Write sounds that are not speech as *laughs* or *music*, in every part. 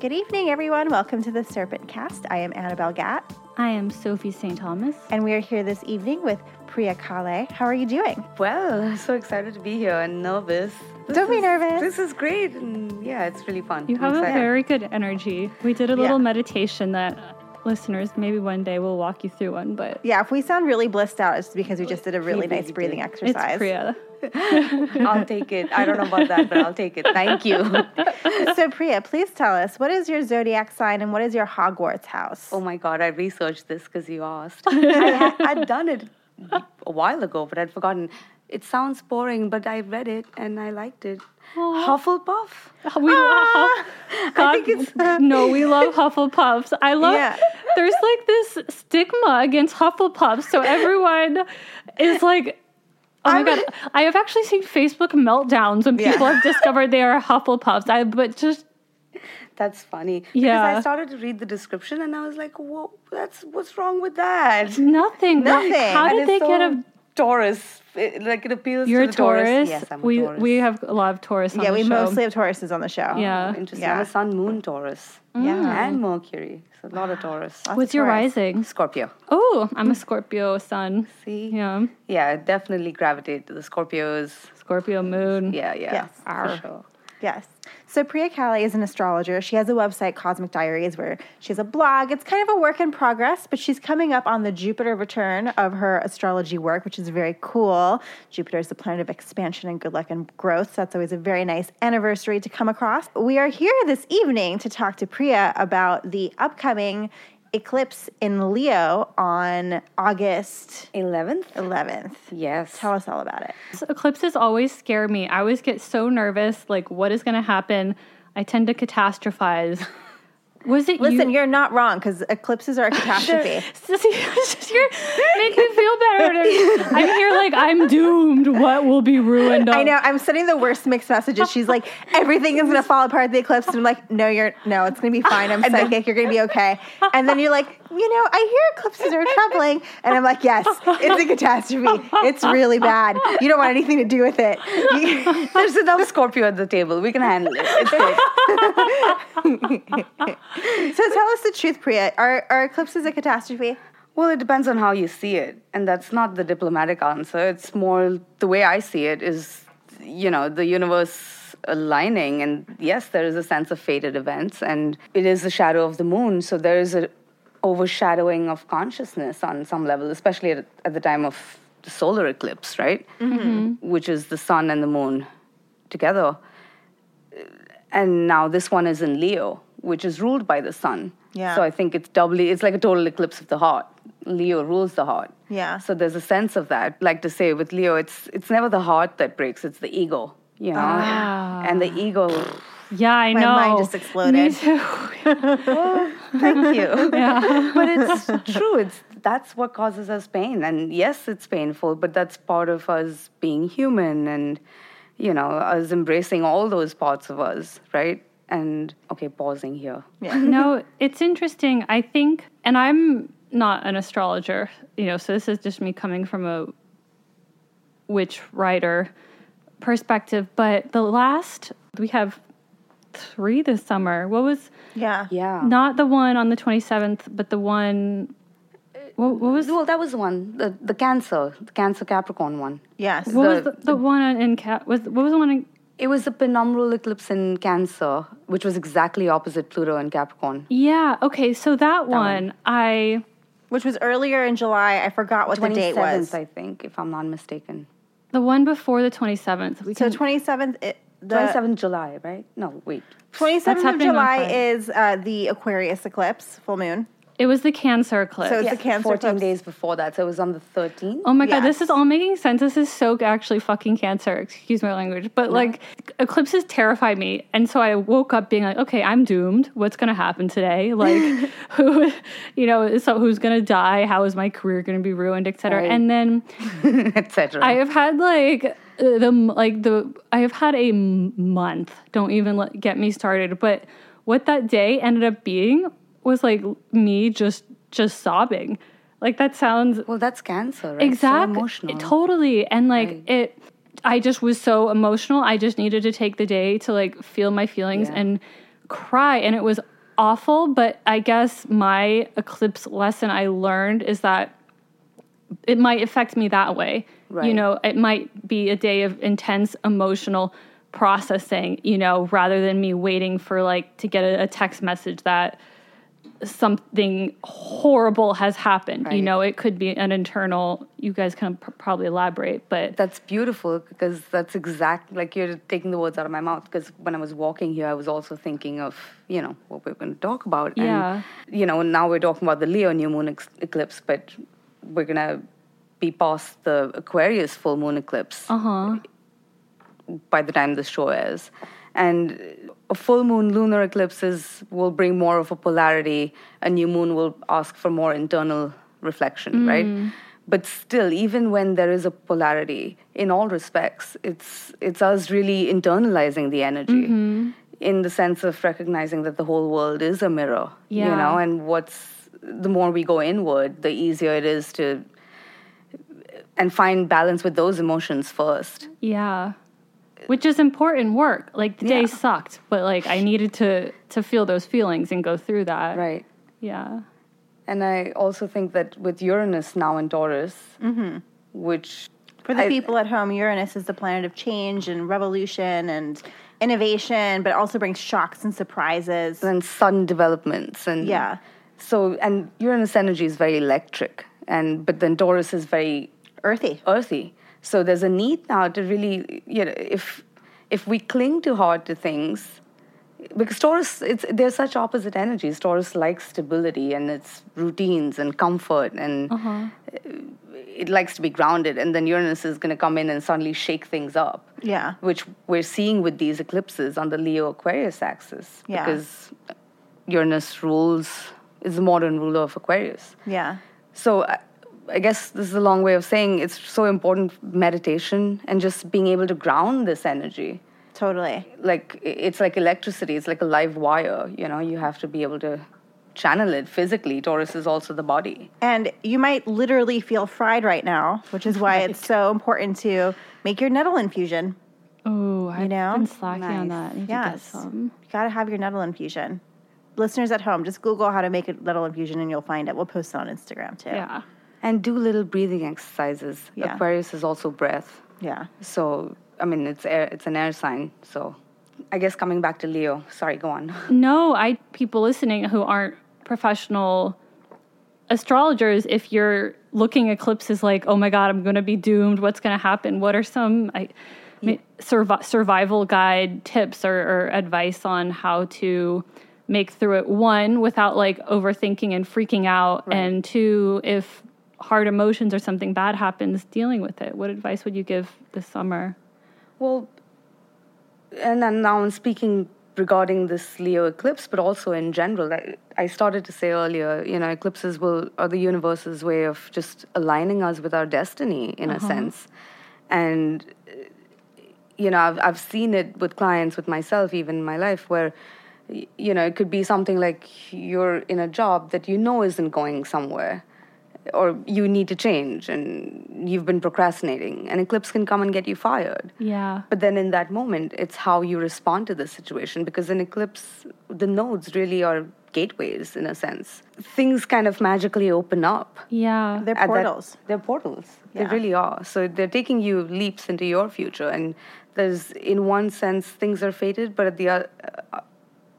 Good evening, everyone. Welcome to the Serpent Cast. I am Annabel Gat, I am Sophie St. Thomas. and we are here this evening with Priya Kale. How are you doing? Well, so excited to be here and nervous. This Don't be nervous. This is great. And yeah, it's really fun. You I'm have a very good energy. We did a little Yeah. meditation that listeners maybe one day we'll walk you through one, but Yeah, if we sound really blissed out, it's because we oh, just did a really nice really breathing did. it's exercise. Priya. *laughs* I'll take it. I don't know about that, but I'll take it. Thank you. *laughs* so, Priya, please tell us what is your zodiac sign and what is your Hogwarts house? Oh my God, I researched this because you asked. *laughs* I had, I'd done it a while ago, but I'd forgotten. It sounds boring, but I read it and I liked it. Hufflepuff. *laughs* We love. Ah! God, no, we love *laughs* Hufflepuffs. I love. Yeah. There's like this stigma against Hufflepuffs, so everyone is like. Oh my I'm- god! *laughs* I have actually seen Facebook meltdowns when Yeah. people have discovered they are Hufflepuffs. I but just That's funny. Because Yeah. I started to read the description and I was like, whoa, that's what's wrong with that? nothing. Nothing. How did they it's get a? Taurus? It- like it appeals You're to the Taurus. Taurus. Yes, I'm a we Taurus. we have a lot of Taurus. On yeah, the we mostly have Tauruses on the show. Yeah. Oh, interesting. Yeah. I'm a Sun Moon Taurus. Mm. Yeah. And Mercury. So a lot of Taurus. Lots What's of your Taurus. rising? Scorpio. Oh, I'm a Scorpio sun. See? Yeah. Yeah, I definitely gravitate to the Scorpios. Scorpio moon. Yeah, yeah. Yes. For sure. Yes. So Priya Kale is an astrologer. She has a website, Cosmic Diaries, where she has a blog. It's kind of a work in progress, but she's coming up on the Jupiter return of her astrology work, which is very cool. Jupiter is the planet of expansion and good luck and growth. So that's always a very nice anniversary to come across. We are here this evening to talk to Priya about the upcoming eclipse in Leo on August 11th? 11th. Yes. Tell us all about it. Eclipses always scare me. I always get so nervous. Like, what is going to happen? I tend to catastrophize. *laughs* Was it Listen, you? you're not wrong because eclipses are a *laughs* catastrophe. *laughs* You're, make me feel better. *laughs* I'm here like I'm doomed. What will be ruined? I know. I'm sending the worst mixed messages. She's like, everything is gonna fall apart at the eclipse. And I'm like, no, you're no, it's gonna be fine. I'm psychic. You're gonna be okay. And then you're like, you know, I hear eclipses are troubling. And I'm like, yes, it's a catastrophe. It's really bad. You don't want anything to do with it. There's enough Scorpio at the table. We can handle it. It's good. *laughs* so tell us the truth, Priya. Are are eclipses a catastrophe? Well, it depends on how you see it. And that's not the diplomatic answer. It's more the way I see it is, you know, the universe aligning. And yes, there is a sense of fated events, and it is the shadow of the moon. So there is a overshadowing of consciousness on some level, especially at, at the time of the solar eclipse, right? Mm-hmm. Mm-hmm. Which is the sun and the moon together. And now this one is in Leo, which is ruled by the sun. Yeah. So I think it's doubly, it's like a total eclipse of the heart. Leo rules the heart. Yeah. So there's a sense of that. Like to say with Leo, it's it's never the heart that breaks, it's the ego. You know? Ah. And the ego yeah, I My know. mind just exploded. Me too. *laughs* thank you. Yeah. but it's true. It's that's what causes us pain. And yes, it's painful, but that's part of us being human and you know, us embracing all those parts of us, right? And okay, pausing here. *laughs* no, *laughs* it's interesting. I think, and I'm not an astrologer, you know, so this is just me coming from a witch writer perspective. But the last, we have three this summer. What was Yeah. Yeah. not the one on the 27th, but the one, what, what was, Well, that was the one, the, the Cancer, the Cancer Capricorn one. Yes. what was the- the, the one in, Ca- was, what was the one in, It was a penumbral eclipse in Cancer, which was exactly opposite Pluto and Capricorn. yeah, okay, so that, one, I, Which was earlier in July. I forgot what the date was. I think, if I'm not mistaken. the one before the 27th. We So can, 27th, it, the 27th July, right? No, wait. 27th of July is uh, the Aquarius eclipse, full moon. It was the Cancer eclipse. So it's Yeah, the Cancer 14 eclipse. days before that, so it was on the 13th. Oh my god, this is all making sense. This is so actually fucking cancer. Excuse my language, but like eclipses terrify me, and so I woke up being like, okay, I'm doomed. What's gonna happen today? *laughs* Like, who, you know, so who's gonna die? How is my career gonna be ruined, etc. Right. And then *laughs* etc. I have had like the like the I have had a month. Don't even let, get me started. But what that day ended up being was like me just just sobbing. Like that sounds well, that's Cancer, right? exactly So emotional. totally and like Right. it i just was so emotional i just needed to take the day to like feel my feelings Yeah. and cry and it was awful. But I guess my eclipse lesson I learned is that it might affect me that way. You know, it might be a day of intense emotional processing, you know, rather than me waiting for like to get a, a text message that something horrible has happened. You know, it could be an internal, you guys can pr- probably elaborate, but That's beautiful because that's exact like you're taking the words out of my mouth because when I was walking here I was also thinking of, you know, what we're going to talk about Yeah. and you know, now we're talking about the Leo new moon ex- eclipse but we're going to be past the Aquarius full moon eclipse uh huh. by the time this show airs. And a full moon lunar eclipses will bring more of a polarity. A new moon will ask for more internal reflection, mm. right? But still, even when there is a polarity, in all respects, it's it's us really internalizing the energy mm-hmm. in the sense of recognizing that the whole world is a mirror. You know, and what's the more we go inward, the easier it is to and find balance with those emotions first. Yeah. Which is important work. Like the day sucked, but like I needed to to feel those feelings and go through that. Right. Yeah. And I also think that with Uranus now in Taurus, mm-hmm. which For the I- people at home, Uranus is the planet of change and revolution and innovation, but also brings shocks and surprises. and sudden developments and Yeah. so and Uranus energy is very electric and but then Taurus is very Earthy. earthy. So there's a need now to really you know if if we cling too hard to things because Taurus it's they're such opposite energies. Taurus likes stability and its routines and comfort and uh-huh. it likes to be grounded and then Uranus is going to come in and suddenly shake things up. Yeah. Which we're seeing with these eclipses on the Leo Aquarius axis Yeah. because Uranus rules is the modern ruler of Aquarius. Yeah. So uh, I, I guess this is a long way of saying it's so important meditation and just being able to ground this energy. Totally. Like it's like electricity, it's like a live wire, you know, you have to be able to channel it physically. Taurus is also the body. And you might literally feel fried right now, which is why it's so important to make your nettle infusion. Oh, I've know? been slacking on that. I need Yes. You got to have your nettle infusion. Listeners at home, just Google how to make a nettle infusion and you'll find it. We'll post it on Instagram too. Yeah. And do little breathing exercises. Yeah. Aquarius is also breath. Yeah. So I mean it's air it's an air sign. So I guess coming back to Leo. Sorry, go on. *laughs* No, I people listening who aren't professional astrologers, if you're looking at eclipses like, oh my god, I'm going to be doomed. What's going to happen? What are some I, ma- survi- survival guide tips or, or advice on how to make through it? One, without like overthinking and freaking out, and two, if hard emotions or something bad happens, dealing with it. What advice would you give this summer? Well, and then now I'm speaking regarding this Leo eclipse, but also in general. I, I started to say earlier, you know, eclipses will are the universe's way of just aligning us with our destiny in a uh-huh. sense, and you know, I've I've seen it with clients, with myself, even in my life, where you know, it could be something like you're in a job that you know isn't going somewhere or you need to change and you've been procrastinating an eclipse can come and get you fired Yeah. but then in that moment it's how you respond to the situation because in eclipse the nodes really are gateways in a sense things kind of magically open up Yeah. They're at that- portals. they're portals they really are so they're taking you leaps into your future and there's in one sense things are fated but at the other uh,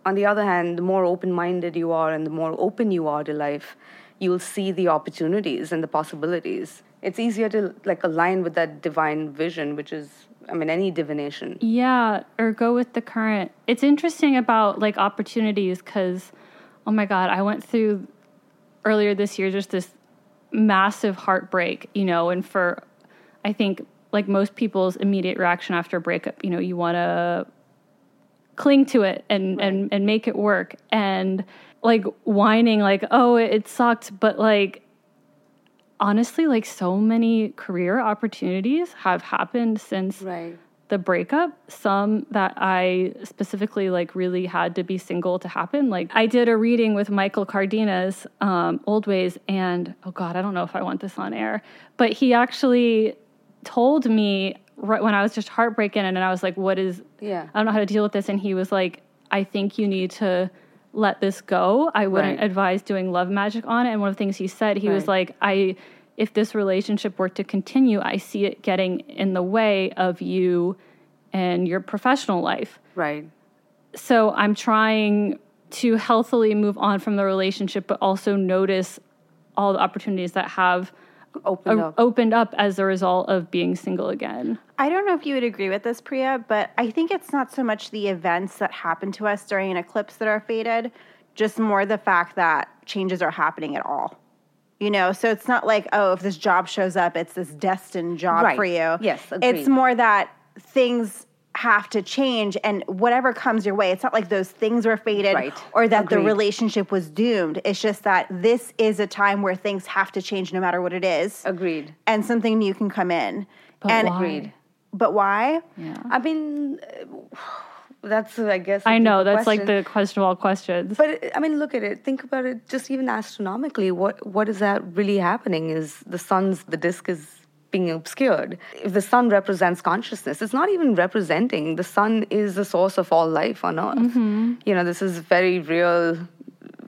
on the other hand, the more open minded you are and the more open you are to life, you'll see the opportunities and the possibilities. It's easier to like align with that divine vision, which is, I mean, any divination. Yeah, or go with the current. It's interesting about like opportunities because, oh my God, I went through earlier this year just this massive heartbreak, you know, and for, I think, like most people's immediate reaction after a breakup, you know, you want to cling to it and, and, and make it work. And like whining, like, oh, it sucked, but like, honestly, like so many career opportunities have happened since Right. the breakup some that i specifically like really had to be single to happen like i did a reading with michael cardenas um, old ways and oh god i don't know if i want this on air but he actually told me right when i was just heartbroken and i was like what is Yeah. i don't know how to deal with this and he was like I think you need to let this go. I wouldn't Right. advise doing love magic on it. And one of the things he said, he was like, I if this relationship were to continue, I see it getting in the way of you and your professional life. Right. So I'm trying to healthily move on from the relationship, but also notice all the opportunities that have Open o- up. opened up as a result of being single again. I don't know if you would agree with this, Priya, but I think it's not so much the events that happen to us during an eclipse that are fated, just more the fact that changes are happening at all. You know, so it's not like, oh, if this job shows up, it's this destined job Right. for you. Yes, It's more that things have to change and whatever comes your way. It's not like those things were fated Right. or that the relationship was doomed. It's just that this is a time where things have to change no matter what it is. Agreed. And something new can come in. But and why? Agreed. But why? Yeah. I mean, *sighs* that's I guess. I know deeper that's like the question of all questions. But I mean, look at it. Think about it. Just even astronomically, what what is that really happening? Is the sun's the disk is being obscured? If the sun represents consciousness, it's not even representing. The sun is the source of all life on Earth. Mm-hmm. You know, this is very real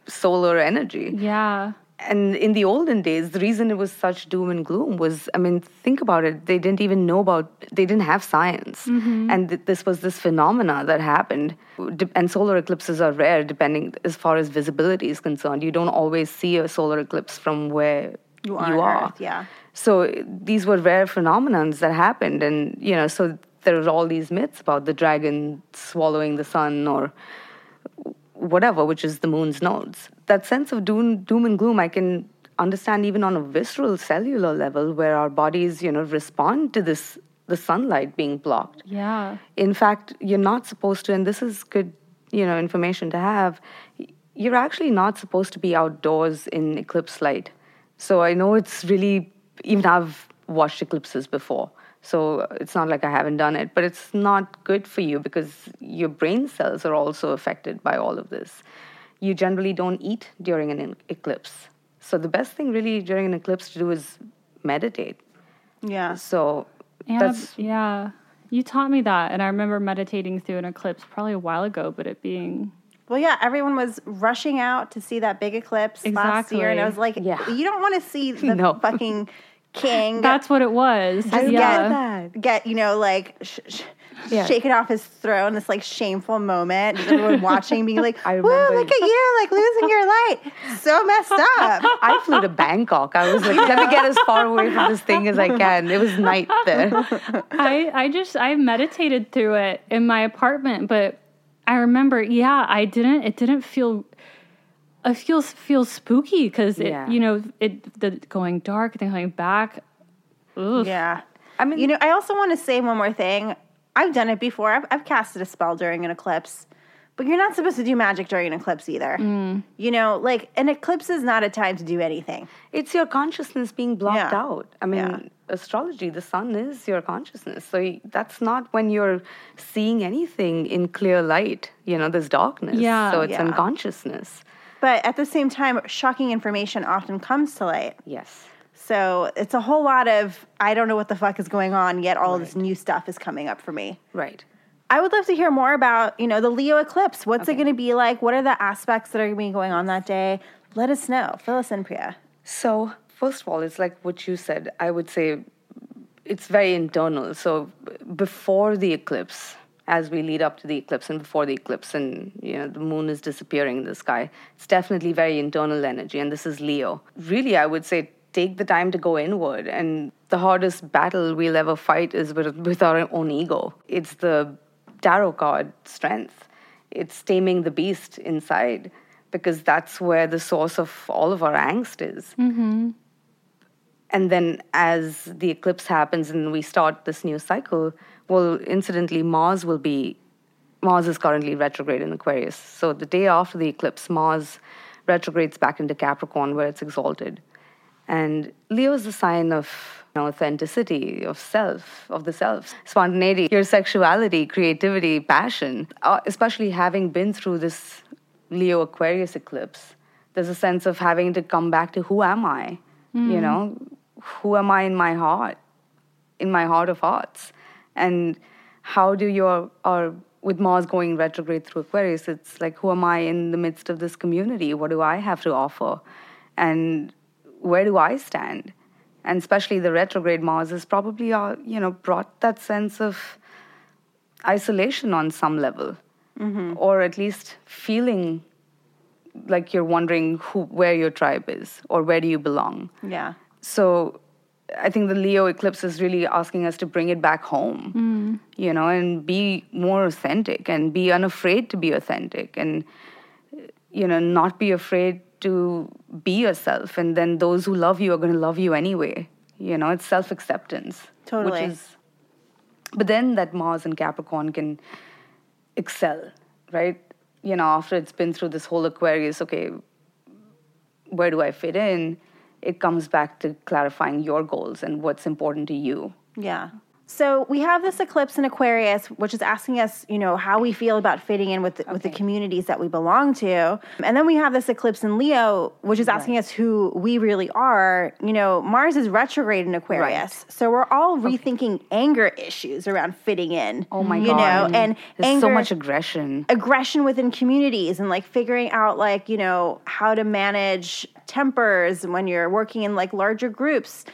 solar energy. yeah. And in the olden days, the reason it was such doom and gloom was, I mean, think about it. They didn't even know about, they didn't have science. Mm-hmm. And th- this was this phenomena that happened. De- And solar eclipses are rare, depending as far as visibility is concerned. You don't always see a solar eclipse from where You you are are. Earth, yeah. So these were rare phenomenons that happened. And, you know, so there are all these myths about the dragon swallowing the sun or whatever, which is the moon's nodes. That sense of doom, doom and gloom, I can understand even on a visceral cellular level where our bodies, you know, respond to this, the sunlight being blocked. Yeah. In fact, you're not supposed to, and this is good, you know, information to have. You're actually not supposed to be outdoors in eclipse light. So I know it's really, even I've watched eclipses before. So it's not like I haven't done it, but it's not good for you because your brain cells are also affected by all of this. You generally don't eat during an e- eclipse. So the best thing really during an eclipse to do is meditate. Yeah. So And that's yeah. You taught me that, and I remember meditating through an eclipse probably a while ago, but it being Well, yeah, everyone was rushing out to see that big eclipse last year, and I was like, Yeah. you don't want to see *laughs* the No. fucking king *laughs* that's what it was. just yeah. get, get, you know, like sh- sh- Yeah. shaken off his throne, this like shameful moment. Everyone *laughs* watching, being like, I "Woo, remember- look at you, like losing your light, so messed up." I flew to Bangkok. I was like, let me get as far away from this thing as I can. It was night there. I I just I meditated through it in my apartment, but I remember, yeah, I didn't. It didn't feel. It feels feels spooky because it, Yeah. you know, it the going dark, then going back. Ugh. Yeah. I mean, You know, I also want to say one more thing. I've done it before. I've, I've casted a spell during an eclipse, but you're not supposed to do magic during an eclipse either. Mm. You know, like an eclipse is not a time to do anything. it's your consciousness being blocked Yeah. out. I mean, Yeah. Astrology, the sun is your consciousness. So that's not when you're seeing anything in clear light. You know, there's darkness. Yeah. So it's Yeah. unconsciousness. But at the same time, shocking information often comes to light. Yes. So it's a whole lot of, I don't know what the fuck is going on, yet all this new stuff is coming up for me. Right. I would love to hear more about, you know, the Leo eclipse. What's it going to be like? What are the aspects that are going to be going on that day? Let us know. Fill us in, Priya. So, first of all, it's like what you said. I would say it's very internal. So, before the eclipse, as we lead up to the eclipse and before the eclipse, and you know the moon is disappearing in the sky, it's definitely very internal energy, and this is Leo. Really, I would say take the time to go inward, and the hardest battle we'll ever fight is with, with our own ego. It's the tarot card strength. It's taming the beast inside because that's where the source of all of our angst is. Mm-hmm. And then as the eclipse happens and we start this new cycle, well, incidentally, Mars will be, Mars is currently retrograde in Aquarius. So the day after the eclipse, Mars retrogrades back into Capricorn where it's exalted. And Leo is the sign of you know, authenticity, of self, of the self, spontaneity, your sexuality, creativity, passion. Uh, especially having been through this Leo Aquarius eclipse, there's a sense of having to come back to who am I? You know, who am I in my heart, in my heart of hearts? And how do your our with Mars going retrograde through Aquarius, it's like, who am I in the midst of this community? What do I have to offer? And where do I stand? And especially the retrograde Mars has probably, uh, you know, brought that sense of isolation on some level, or at least feeling like you're wondering who, where your tribe is, or where do you belong. Yeah. So I think the Leo eclipse is really asking us to bring it back home, hmm. you know, and be more authentic and be unafraid to be authentic and, you know, not be afraid to be yourself. And then those who love you are going to love you anyway. You know, it's self acceptance. Totally. Which is, but then that Mars and Capricorn can excel, right? You know, after it's been through this whole Aquarius, okay, where do I fit in? It comes back to clarifying your goals and what's important to you. Yeah. So we have this eclipse in Aquarius, which is asking us, you know, how we feel about fitting in with the, with the communities that we belong to. And then we have this eclipse in Leo, which is asking us who we really are. You know, Mars is retrograde in Aquarius, so we're all rethinking anger issues around fitting in. Oh my you god! You know, and there's anger, so much aggression. aggression within communities and like figuring out like you know how to manage tempers when you're working in like larger groups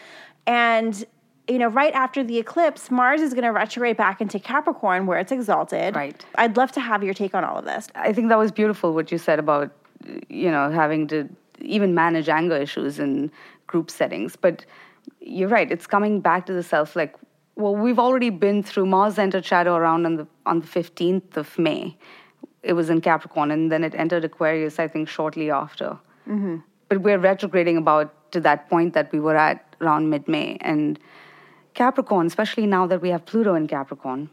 and you know right after the eclipse mars is going to retrograde back into capricorn where it's exalted Right. i'd love to have your take on all of this I think that was beautiful what you said about you know having to even manage anger issues in group settings. But you're right; it's coming back to the self. Like, well, we've already been through Mars entered shadow around on the on the 15th of May. It was in Capricorn, and then it entered Aquarius. I think shortly after. Mm-hmm. But we're retrograding about to that point that we were at around mid-May, and Capricorn, especially now that we have Pluto in Capricorn,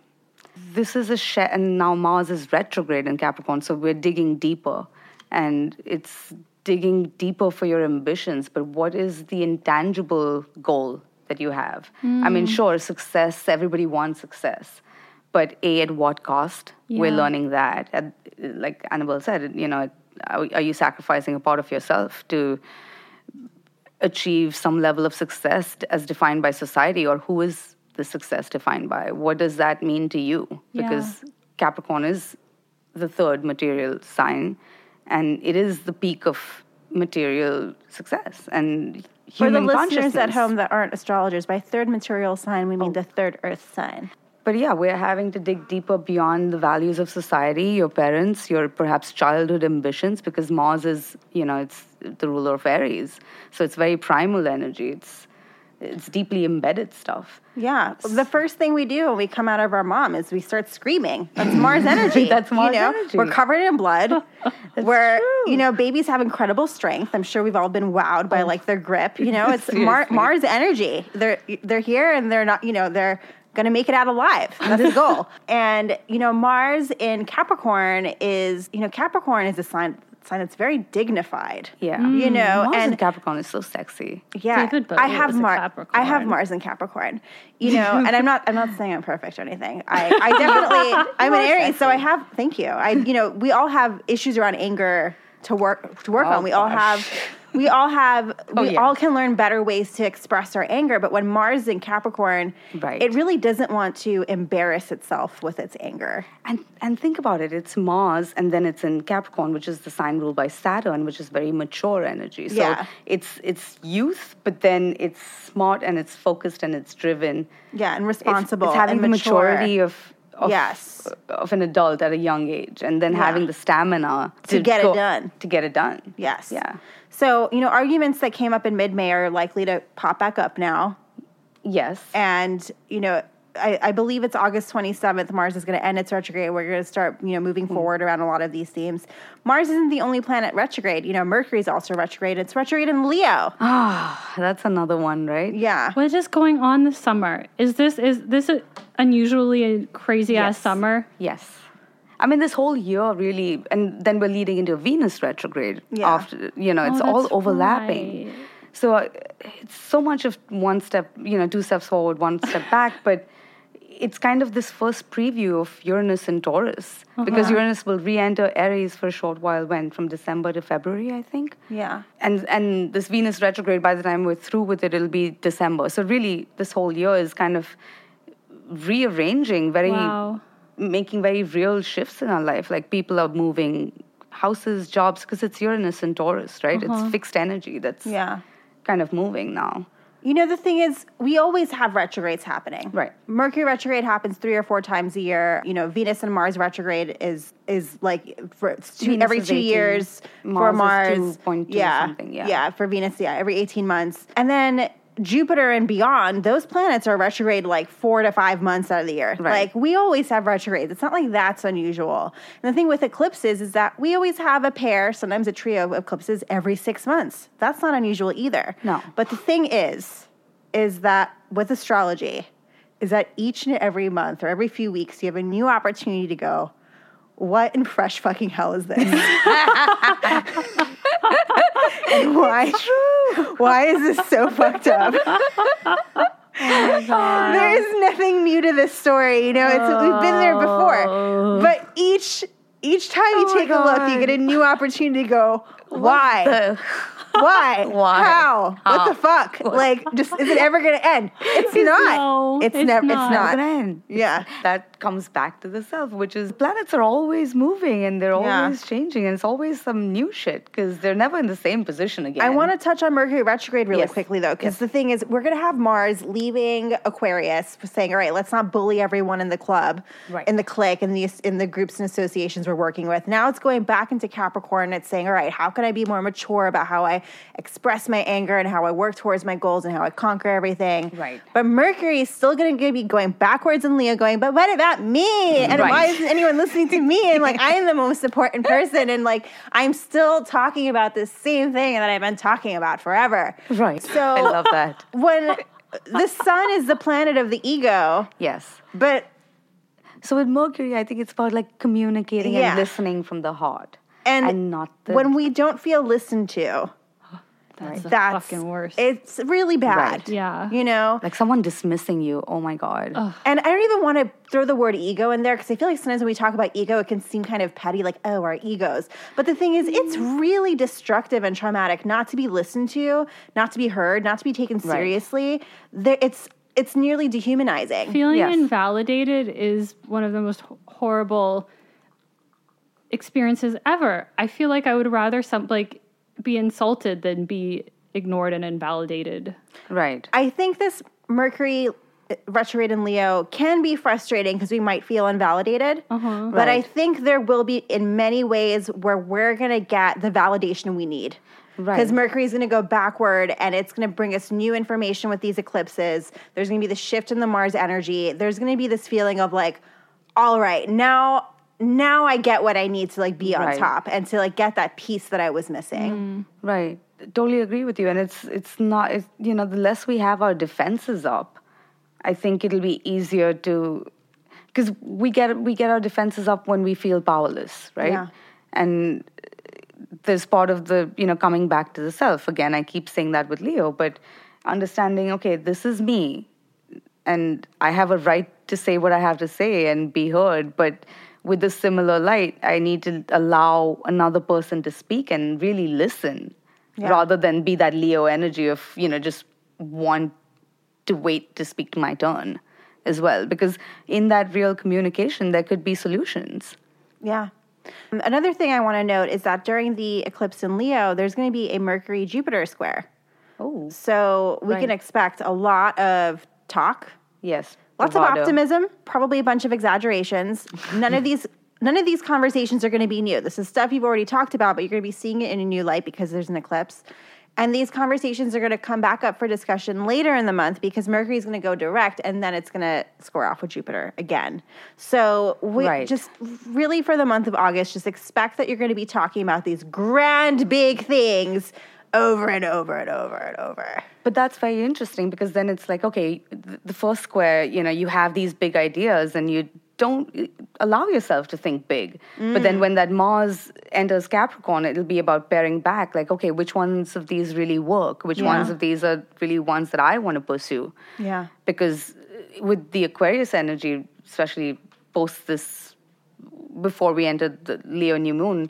this is a sh- and now Mars is retrograde in Capricorn, so we're digging deeper, and it's digging deeper for your ambitions. But what is the intangible goal that you have? I mean, hmm. sure, success. Everybody wants success, but a at what cost? We're learning that. At, like Annabel said, you know, are, are you sacrificing a part of yourself to achieve some level of success as defined by society or who is the success defined by? What does that mean to you? Because capricorn is the third material sign and it is the peak of material success and human for the listeners at home that aren't astrologers by third material sign we mean oh. the third earth sign But yeah, we're having to dig deeper beyond the values of society, your parents, your perhaps childhood ambitions, because Mars is, you know, it's the ruler of Aries. So it's very primal energy. It's it's deeply embedded stuff. Yeah. The first thing we do when we come out of our mom is we start screaming. That's *laughs* Mars energy. That's Mars you know? energy. We're covered in blood. *laughs* We're, true. you know, babies have incredible strength. I'm sure we've all been wowed by oh. like their grip. You know, *laughs* it's Mar- Mars energy. They're they're here and they're not, you know, they're gonna make it out alive. That's the goal. *laughs* and, you know, Mars in Capricorn is, you know, Capricorn is a sign sign that's very dignified. Yeah. You mm. know, Mars and in Capricorn is so sexy. yeah, David I have Mars. I have Mars and Capricorn. You know, and I'm not. I'm not saying I'm perfect or anything. I, I *laughs* definitely. I'm an are Aries, so I have. Thank you. I. You know, we all have issues around anger to work to work Oh, on. We all have. We all have. *laughs* Oh, we yeah. all can learn better ways to express our anger. But when Mars is in Capricorn, Right. it really doesn't want to embarrass itself with its anger. And and think about it, it's Mars and then it's in Capricorn, which is the sign ruled by Saturn, which is very mature energy. So Yeah. it's it's youth, but then it's smart and it's focused and it's driven. Yeah, and responsible. It's, having and the mature. maturity of, of Yes. of an adult at a young age, and then Yeah. having the stamina To get it done. To get it done. Yes. Yeah. So you know, arguments that came up in mid May are likely to pop back up now. Yes. and you know I, I believe it's August 27th. Mars is going to end its retrograde. We're going to start, you know, moving forward around a lot of these themes. Mars isn't the only planet retrograde. You know, Mercury's also retrograde. It's retrograde in Leo. Ah, that's another one, right? Yeah. What is going on this summer? Is this is this a unusually a crazy ass summer? Yes. I mean, this whole year really, and then we're leading into Venus retrograde. Yeah. After you know, it's Oh, all that's overlapping. right. So uh, it's so much of one step, you know, two steps forward, one step back. But it's kind of this first preview of Uranus and Taurus because uh-huh. Uranus will re-enter Aries for a short while. When from December to February, I think. Yeah. And and this Venus retrograde, by the time we're through with it, it'll be December. So really, this whole year is kind of rearranging very Wow. making very real shifts in our life. Like people are moving houses, jobs, because it's Uranus and Taurus, right? It's uh-huh. fixed energy that's Yeah. kind of moving now. You know, the thing is, we always have retrogrades happening. Right. Mercury retrograde happens three or four times a year. You know, Venus and Mars retrograde is is like for two, every two 18. years for Mars is Mars. yeah, something, yeah. yeah, for Venus, yeah, every eighteen months, and then. Jupiter and beyond, those planets are retrograde like four to five months out of the year. Right. Like we always have retrogrades. It's not like that's unusual. And the thing with eclipses is that we always have a pair, sometimes a trio of eclipses every six months. That's not unusual either. No. But the thing is, is that with astrology, is that each and every month or every few weeks you have a new opportunity to go, what in fresh fucking hell is this? *laughs* *laughs* and *laughs* why? Why is this so *laughs* fucked up? There is nothing new to this story. You know, it's we've been there before. But each each time you Oh take a look, you get a new opportunity to go, why? Why? *laughs* Why? How? What the fuck? *laughs* Like, just is it ever gonna end? It's It's not. no, it's, it's never. It's not. Then Yeah. that comes back to the self, which is planets are always moving and they're Yeah. always changing, and it's always some new shit because they're never in the same position again. I want to touch on Mercury retrograde really Yes. quickly though, because the thing is, we're going to have Mars leaving Aquarius, saying, "All right, let's not bully everyone in the club, Right. in the clique, in the in the groups and associations we're working with." Now it's going back into Capricorn. It's saying, "All right, how can I be more mature about how I express my anger and how I work towards my goals and how I conquer everything?" Right. But Mercury is still going to be going backwards in Leo, going, "But what about me? And Right. why isn't anyone listening to me?" And like, I am the most important *laughs* person, and like, I'm still talking about the same thing that I've been talking about forever. Right. So I love that. when the sun is the planet of the ego, Yes. but So with Mercury, I think it's about like communicating Yeah. and listening from the heart, and, not the when we don't feel listened to, That's the that's fucking worst. It's really bad. Right. Yeah. You know? like someone dismissing you. Oh my god. And I don't even want to throw the word ego in there because I feel like sometimes when we talk about ego, it can seem kind of petty, like, oh, our egos. But the thing is, it's mm. really destructive and traumatic not to be listened to, not to be heard, not to be taken Right. seriously. There, it's it's nearly dehumanizing. Feeling Yes. invalidated is one of the most horrible experiences ever. I feel like I would rather some like be insulted than be ignored and invalidated. Right. I think this Mercury uh, retrograde in Leo can be frustrating because we might feel invalidated. But I think there will be in many ways where we're going to get the validation we need. Because Right. Mercury is going to go backward and it's going to bring us new information with these eclipses. There's going to be the shift in the Mars energy. There's going to be this feeling of like, all right, now now I get what I need to like be on Right. top and to like get that piece that I was missing. Mm, right. Totally agree with you. And it's it's not it's, you know the less we have our defenses up, I think it'll be easier to because we get we get our defenses up when we feel powerless, right? Yeah. And there's part of the you know coming back to the self again. I keep saying that with Leo, but understanding okay, this is me, and I have a right to say what I have to say and be heard, but with a similar light, I need to allow another person to speak and really listen Yeah. rather than be that Leo energy of, you know, just want to wait to speak to my turn as well. Because in that real communication, there could be solutions. Yeah. Um, Another thing I want to note is that during the eclipse in Leo, there's going to be a Mercury Jupiter square. Oh, So we can expect a lot of talk, yes. Lots of optimism, probably a bunch of exaggerations. None of *laughs* these none of these conversations are going to be new. This is stuff you've already talked about, but you're going to be seeing it in a new light because there's an eclipse. And these conversations are going to come back up for discussion later in the month because Mercury is going to go direct and then it's going to score off with Jupiter again. So we Right. just really for the month of August, just expect that you're going to be talking about these grand big things over and over and over and over. But that's very interesting because then it's like, okay, the first square, you know, you have these big ideas and you don't allow yourself to think big. But then when that Mars enters Capricorn, it'll be about paring back, like, okay, which ones of these really work? Which Yeah. ones of these are really ones that I want to pursue? Yeah. Because uh, with the Aquarius energy, especially post this, before we enter the Leo new moon,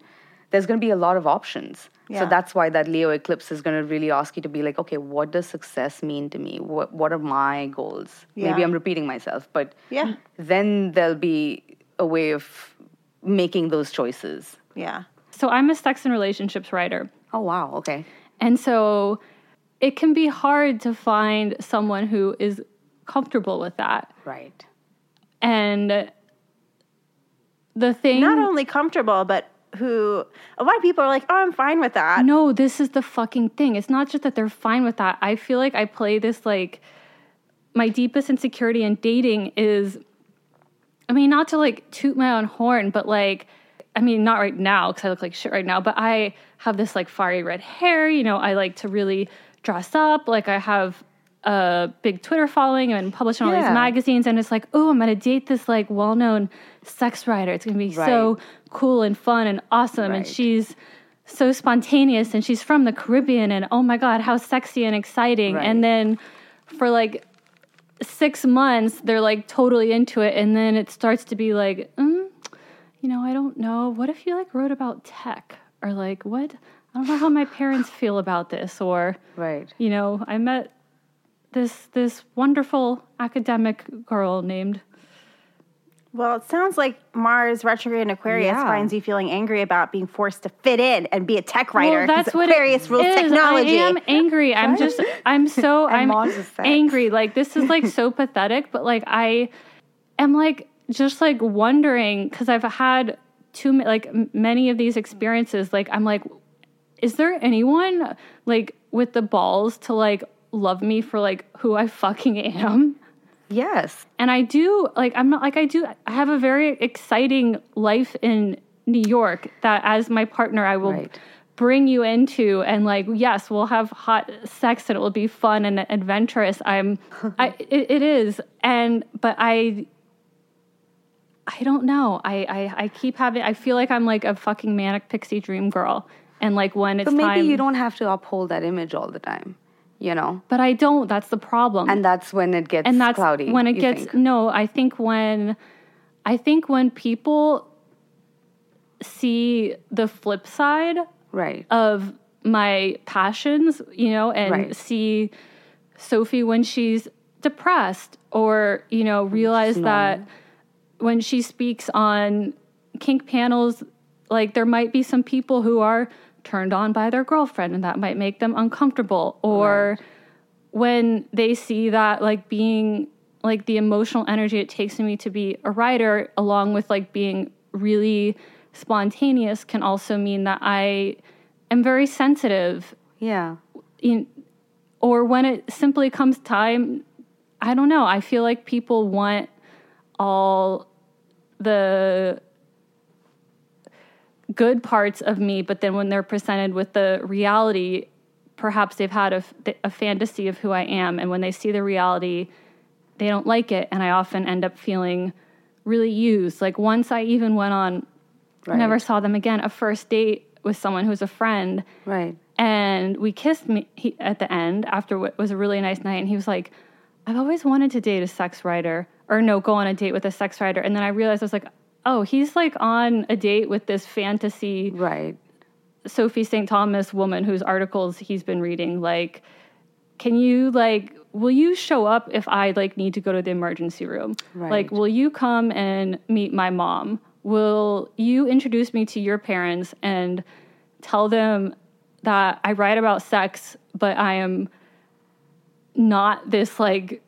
there's going to be a lot of options. Yeah. So that's why that Leo eclipse is going to really ask you to be like, okay, what does success mean to me? What what are my goals? Yeah. Maybe I'm repeating myself, but Yeah. then there'll be a way of making those choices. Yeah. So I'm a sex and relationships writer. Oh wow, okay. And so it can be hard to find someone who is comfortable with that. Right. And the thing Not only comfortable, but who a lot of people are like, oh, I'm fine with that. No, this is the fucking thing. It's not just that they're fine with that. I feel like I play this like my deepest insecurity in dating is I mean, not to like toot my own horn, but like I mean, not right now because I look like shit right now, but I have this like fiery red hair, you know, I like to really dress up, like I have a big Twitter following and publish in all Yeah. these magazines and it's like, "Oh, I'm going to date this like well-known sex writer. It's going to be so cool and fun and awesome and she's so spontaneous and she's from the Caribbean and oh my god, how sexy and exciting. Right. And then for like 6 months they're like totally into it and then it starts to be like, mm, you know, I don't know. What if you like wrote about tech or like what I don't know how my parents feel about this or Right. you know, I met this this wonderful academic girl named Well, it sounds like Mars retrograde in Aquarius Yeah. finds you feeling angry about being forced to fit in and be a tech writer. Well, that's what Aquarius rules is. technology. I am angry. I'm just. I'm *laughs* so. I'm Mars is sex. angry. Like this is like so *laughs* pathetic. But like I am like just like wondering because I've had too like many of these experiences. Like I'm like, is there anyone like with the balls to like love me for like who I fucking am? Yes. and I do like I'm not like I do I have a very exciting life in New York that as my partner I will Right. bring you into and like yes we'll have hot sex and it will be fun and adventurous I'm *laughs* I it, it is and but I I don't know I, I I keep having I feel like I'm like a fucking manic pixie dream girl and like when it's But maybe time you don't have to uphold that image all the time, you know? but I don't that's the problem And that's when it gets and that's cloudy. when it gets think. no i think when i think when people see the flip side Right. of my passions you know and Right. see sophie when she's depressed or you know realize that when she speaks on kink panels like there might be some people who are turned on by their girlfriend and that might make them uncomfortable. Or when they see that like being like the emotional energy it takes me to be a writer along with like being really spontaneous can also mean that I am very sensitive. Yeah. in, or when it simply comes time I don't know. I feel like people want all the good parts of me but then when they're presented with the reality perhaps they've had a, a fantasy of who I am. And when they see the reality they don't like it. And I often end up feeling really used. Like once I even went on I never saw them again a first date with someone who's a friend. Right. and we kissed me he, at the end after what was a really nice night. And he was like i've always wanted to date a sex writer or no go on a date with a sex writer. And then i realized i was like oh he's like on a date with this fantasy Right. sophie st thomas woman whose articles he's been reading like can you like will you show up if i like need to go to the emergency room? Like will you come and meet my mom? Will you introduce me to your parents and tell them that i write about sex but i am not this like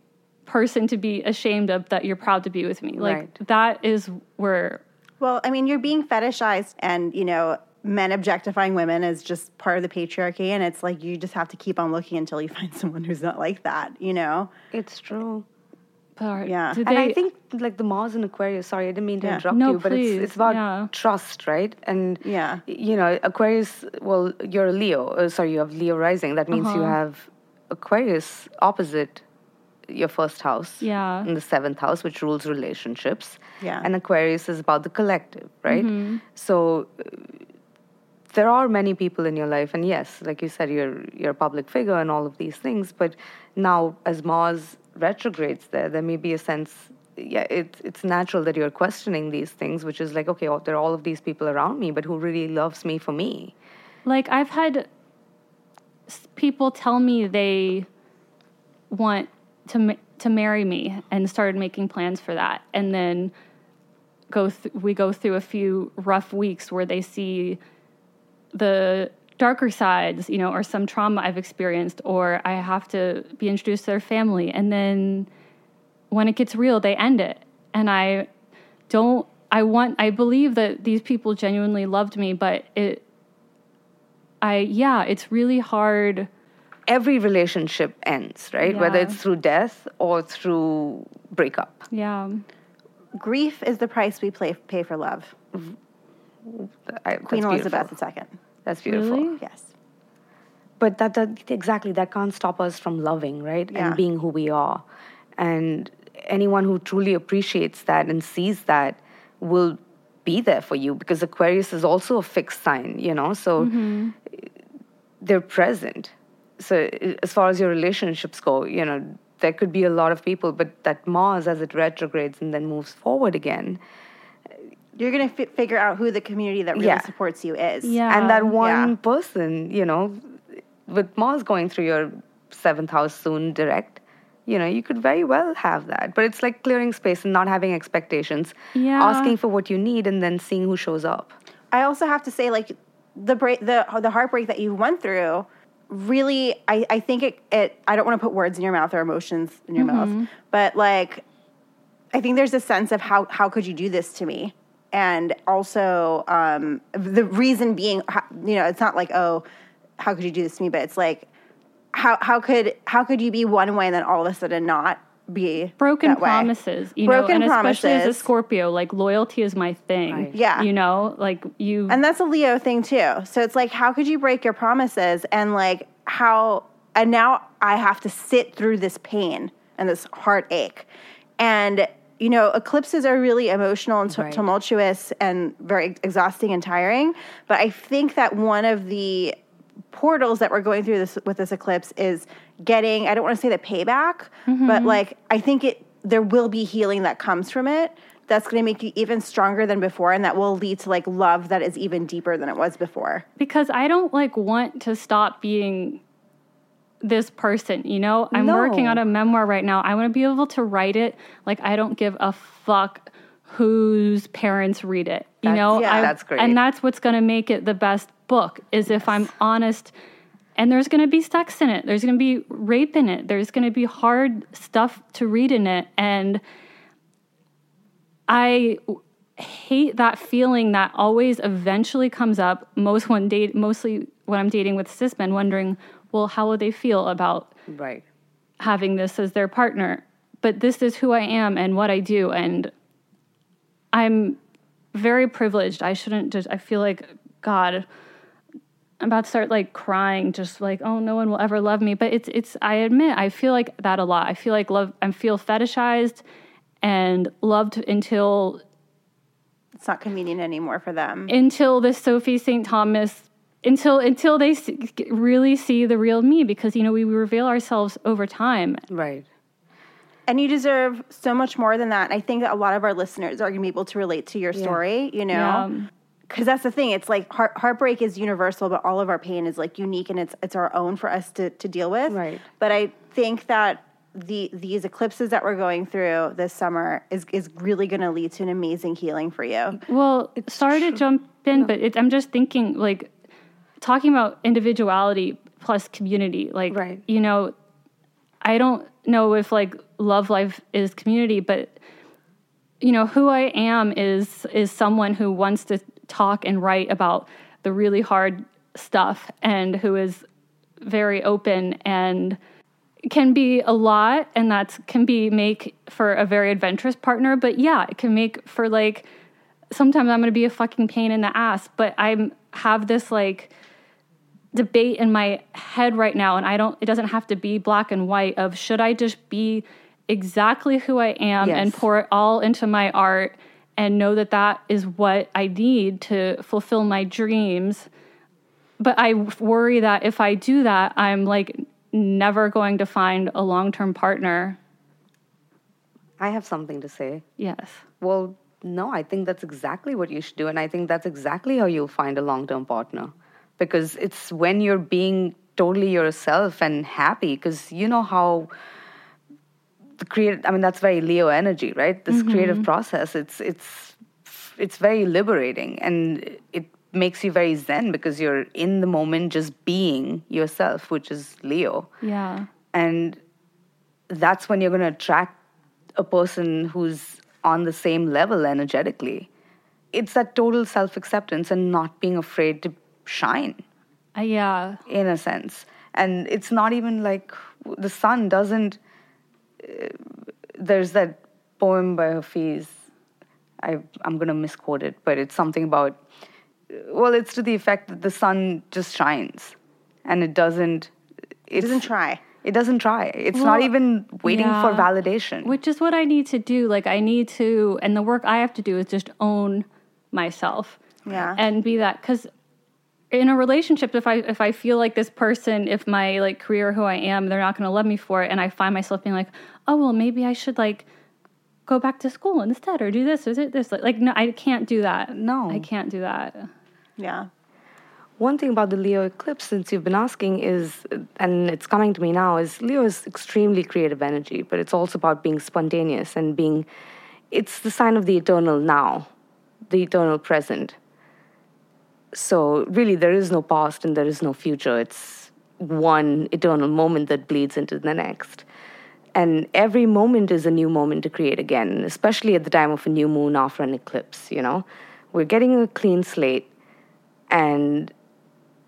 person to be ashamed of that you're proud to be with me like Right. that is where Well, I mean, you're being fetishized, and you know, men objectifying women is just part of the patriarchy, and it's like you just have to keep on looking until you *laughs* find someone who's not like that. You know? It's true. but Yeah. do and I think like the Mars and Aquarius, sorry, I didn't mean to Yeah. interrupt No, you, but it's it's about yeah. trust, right? And Yeah. you know, Aquarius, well, you're a Leo. Uh, sorry, you have Leo rising. That means you Uh-huh. have Aquarius opposite your first house. Yeah. In the seventh house, which rules relationships. Yeah. And Aquarius is about the collective, right? Mm-hmm. So uh, there are many people in your life, and yes, like you said, you're you're a public figure and all of these things. But now, as Mars retrogrades there, there may be a sense. Yeah, it's it's natural that you're questioning these things, which is like, okay, oh, there are all of these people around me, but who really loves me for me? like I've had people tell me they want to to marry me and started making plans for that and then go th- we go through a few rough weeks where they see the darker sides, you know, or some trauma I've experienced, or I have to be introduced to their family. And then when it gets real, they end it. And I don't, I want, I believe that these people genuinely loved me, but it, I, yeah, it's really hard. Every relationship ends, right? Whether it's through death or through breakup. Yeah. Grief is the price we play, pay for love. I, Queen that's Elizabeth beautiful. II. That's beautiful. Really? Yes. But that, that exactly that can't stop us from loving, right? Yeah. And being who we are. And anyone who truly appreciates that and sees that will be there for you because Aquarius is also a fixed sign, you know. So Mm-hmm. they're present. So as far as your relationships go, you know, there could be a lot of people, but that Mars as it retrogrades and then moves forward again, You're going to f- figure out who the community that really Yeah. supports you is. Yeah. and that one yeah. person, you know, with Mars going through your seventh house soon direct, you know, you could very well have that. But it's like clearing space and not having expectations, Yeah. asking for what you need, and then seeing who shows up. I also have to say, like the break, the the heartbreak that you went through, really, I, I think it, it. I don't want to put words in your mouth or emotions in your mouth, but like, I think there's a sense of how how could you do this to me, and also um, the reason being, you know, it's not like oh, how could you do this to me, but it's like how how could how could you be one way and then all of a sudden not be broken that way? promises, you Broken know, and especially as a. Scorpio, like loyalty is my thing. Right. Yeah. You know, like you And that's a Leo thing too. So it's like, how could you break your promises? And like, how, and now I have to sit through this pain and this heartache. And, you know, eclipses are really emotional and tu- Right. tumultuous and very exhausting and tiring. But I think that one of the portals that we're going through this with this eclipse is getting i don't want to say the payback but mm-hmm. like i think it there will be healing that comes from it that's going to make you even stronger than before and that will lead to like love that is even deeper than it was before because I don't like want to stop being this person, you know? I'm No. working on a memoir right now. I want to be able to write it like I don't give a fuck whose parents read it. You That's- know? yeah. I- That's great. And that's what's going to make it the best book is if I'm honest and there's going to be sex in it. There's going to be rape in it. There's going to be hard stuff to read in it and I hate that feeling that always eventually comes up most when date mostly when I'm dating with cis men wondering, well, how would they feel about Right. having this as their partner? But this is who I am and what I do and I'm very privileged. I shouldn't just I feel like God I'm about to start like crying, just like, oh, no one will ever love me. But it's it's I admit I feel like that a lot. I feel like love I feel fetishized and loved until it's not convenient anymore for them until this Sophie St. Thomas until until they s- really see the real me because you know we reveal ourselves over time. Right. and you deserve so much more than that and i think that a lot of our listeners are going to be able to relate to your story you know Yeah. Because that's the thing it's like heart, heartbreak is universal but all of our pain is like unique and it's it's our own for us to, to deal with Right. but i think that the these eclipses that we're going through this summer is is really going to lead to an amazing healing for you Well, sorry to jump in, but it, I'm just thinking like talking about individuality plus community. Like, Right. you know, I don't know if like love life is community, but you know, who I am is is someone who wants to talk and write about the really hard stuff and who is very open and can be a lot and that can be make for a very adventurous partner. But yeah it can make for like sometimes i'm going to be a fucking pain in the ass but i'm have this like debate in my head right now and i don't it doesn't have to be black and white of should i just be exactly who i am and pour it all into my art and know that that is what i need to fulfill my dreams but I worry that if I do that, I'm like never going to find a long term partner. I have something to say. Yes. Well, no, I think that's exactly what you should do. And I think that's exactly how you'll find a long term partner. Because it's when you're being totally yourself and happy, because you know how the creative, I mean, that's very Leo energy, right? This creative process, it's, it's it's very liberating and it makes you very zen because you're in the moment just being yourself, which is Leo. Yeah. And that's when you're going to attract a person who's on the same level energetically. It's that total self acceptance and not being afraid to shine, Uh, yeah. in a sense. And it's not even like the sun doesn't. There's that poem by Hafiz. I, I'm going to misquote it, but it's something about. Well, it's to the effect that the sun just shines, and it doesn't. It doesn't try. It doesn't try. It's not even waiting for validation. Which is what I need to do. Like I need to, and the work I have to do is just own myself. Yeah. And be that because in a relationship, if I if I feel like this person, if my like career, who I am, they're not going to love me for it, and I find myself being like, oh well, maybe I should like go back to school instead, or do this, or do this. Like, like no, I can't do that. No. I can't do that. Yeah. One thing about the Leo eclipse, since you've been asking, is, and it's coming to me now, is Leo is extremely creative energy, but it's also about being spontaneous and being, it's the sign of the eternal now, the eternal present. So really, there is no past and there is no future. It's one eternal moment that bleeds into the next. And every moment is a new moment to create again, especially at the time of a new moon after an eclipse, you know? We're getting a clean slate and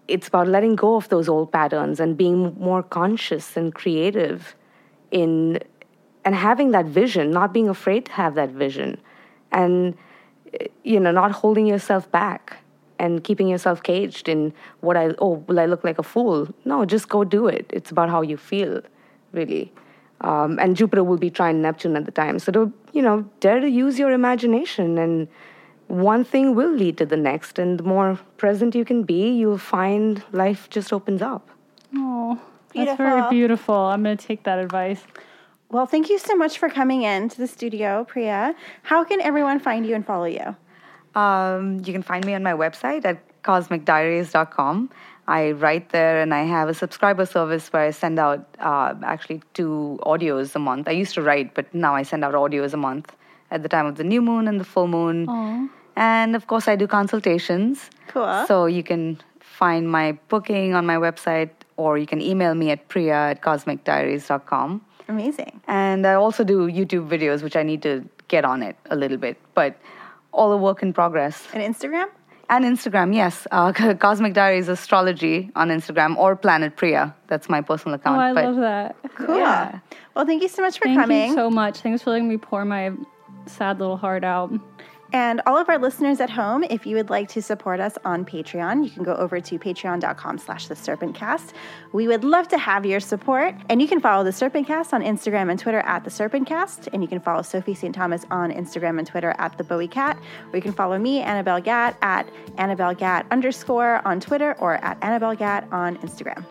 it's about letting go of those old patterns and being more conscious and creative in and having that vision not being afraid to have that vision and you know not holding yourself back and keeping yourself caged in what i oh will i look like a fool no just go do it it's about how you feel really um, and jupiter will be trying neptune at the time so to you know dare to use your imagination and one thing will lead to the next and the more present you can be you'll find life just opens up Oh, that's very Beautiful. beautiful. I'm going to take that advice. Well, thank you so much for coming in to the studio, Priya. How can everyone find you and follow you? Um, you can find me on my website at cosmicdiaries.com. I write there and I have a subscriber service where I send out uh, actually two audios a month. I used to write, but now I send out audios a month at the time of the new moon and the full moon. And of course, I do consultations. Cool. So you can find my booking on my website or you can email me at priya at cosmicdiaries.com. Amazing. And I also do YouTube videos, which I need to get on it a little bit, but all a work in progress. And Instagram? And Instagram, yes. Uh, *laughs* Cosmic Diaries Astrology on Instagram or Planet Priya. That's my personal Oh, account. I but love that. Cool. Yeah. Well, thank you so much for Thank coming. you so much. Thanks for letting me pour my sad little heart out. And all of our listeners at home, if you would like to support us on Patreon, you can go over to patreon.com slash the serpentcast. We would love to have your support. And you can follow the Serpentcast on Instagram and Twitter at the Serpentcast. And you can follow Sophie St. Thomas on Instagram and Twitter at the Bowie Cat. Or you can follow me, Annabel Gat, at Annabel Gat underscore on Twitter or at Annabel Gat on Instagram.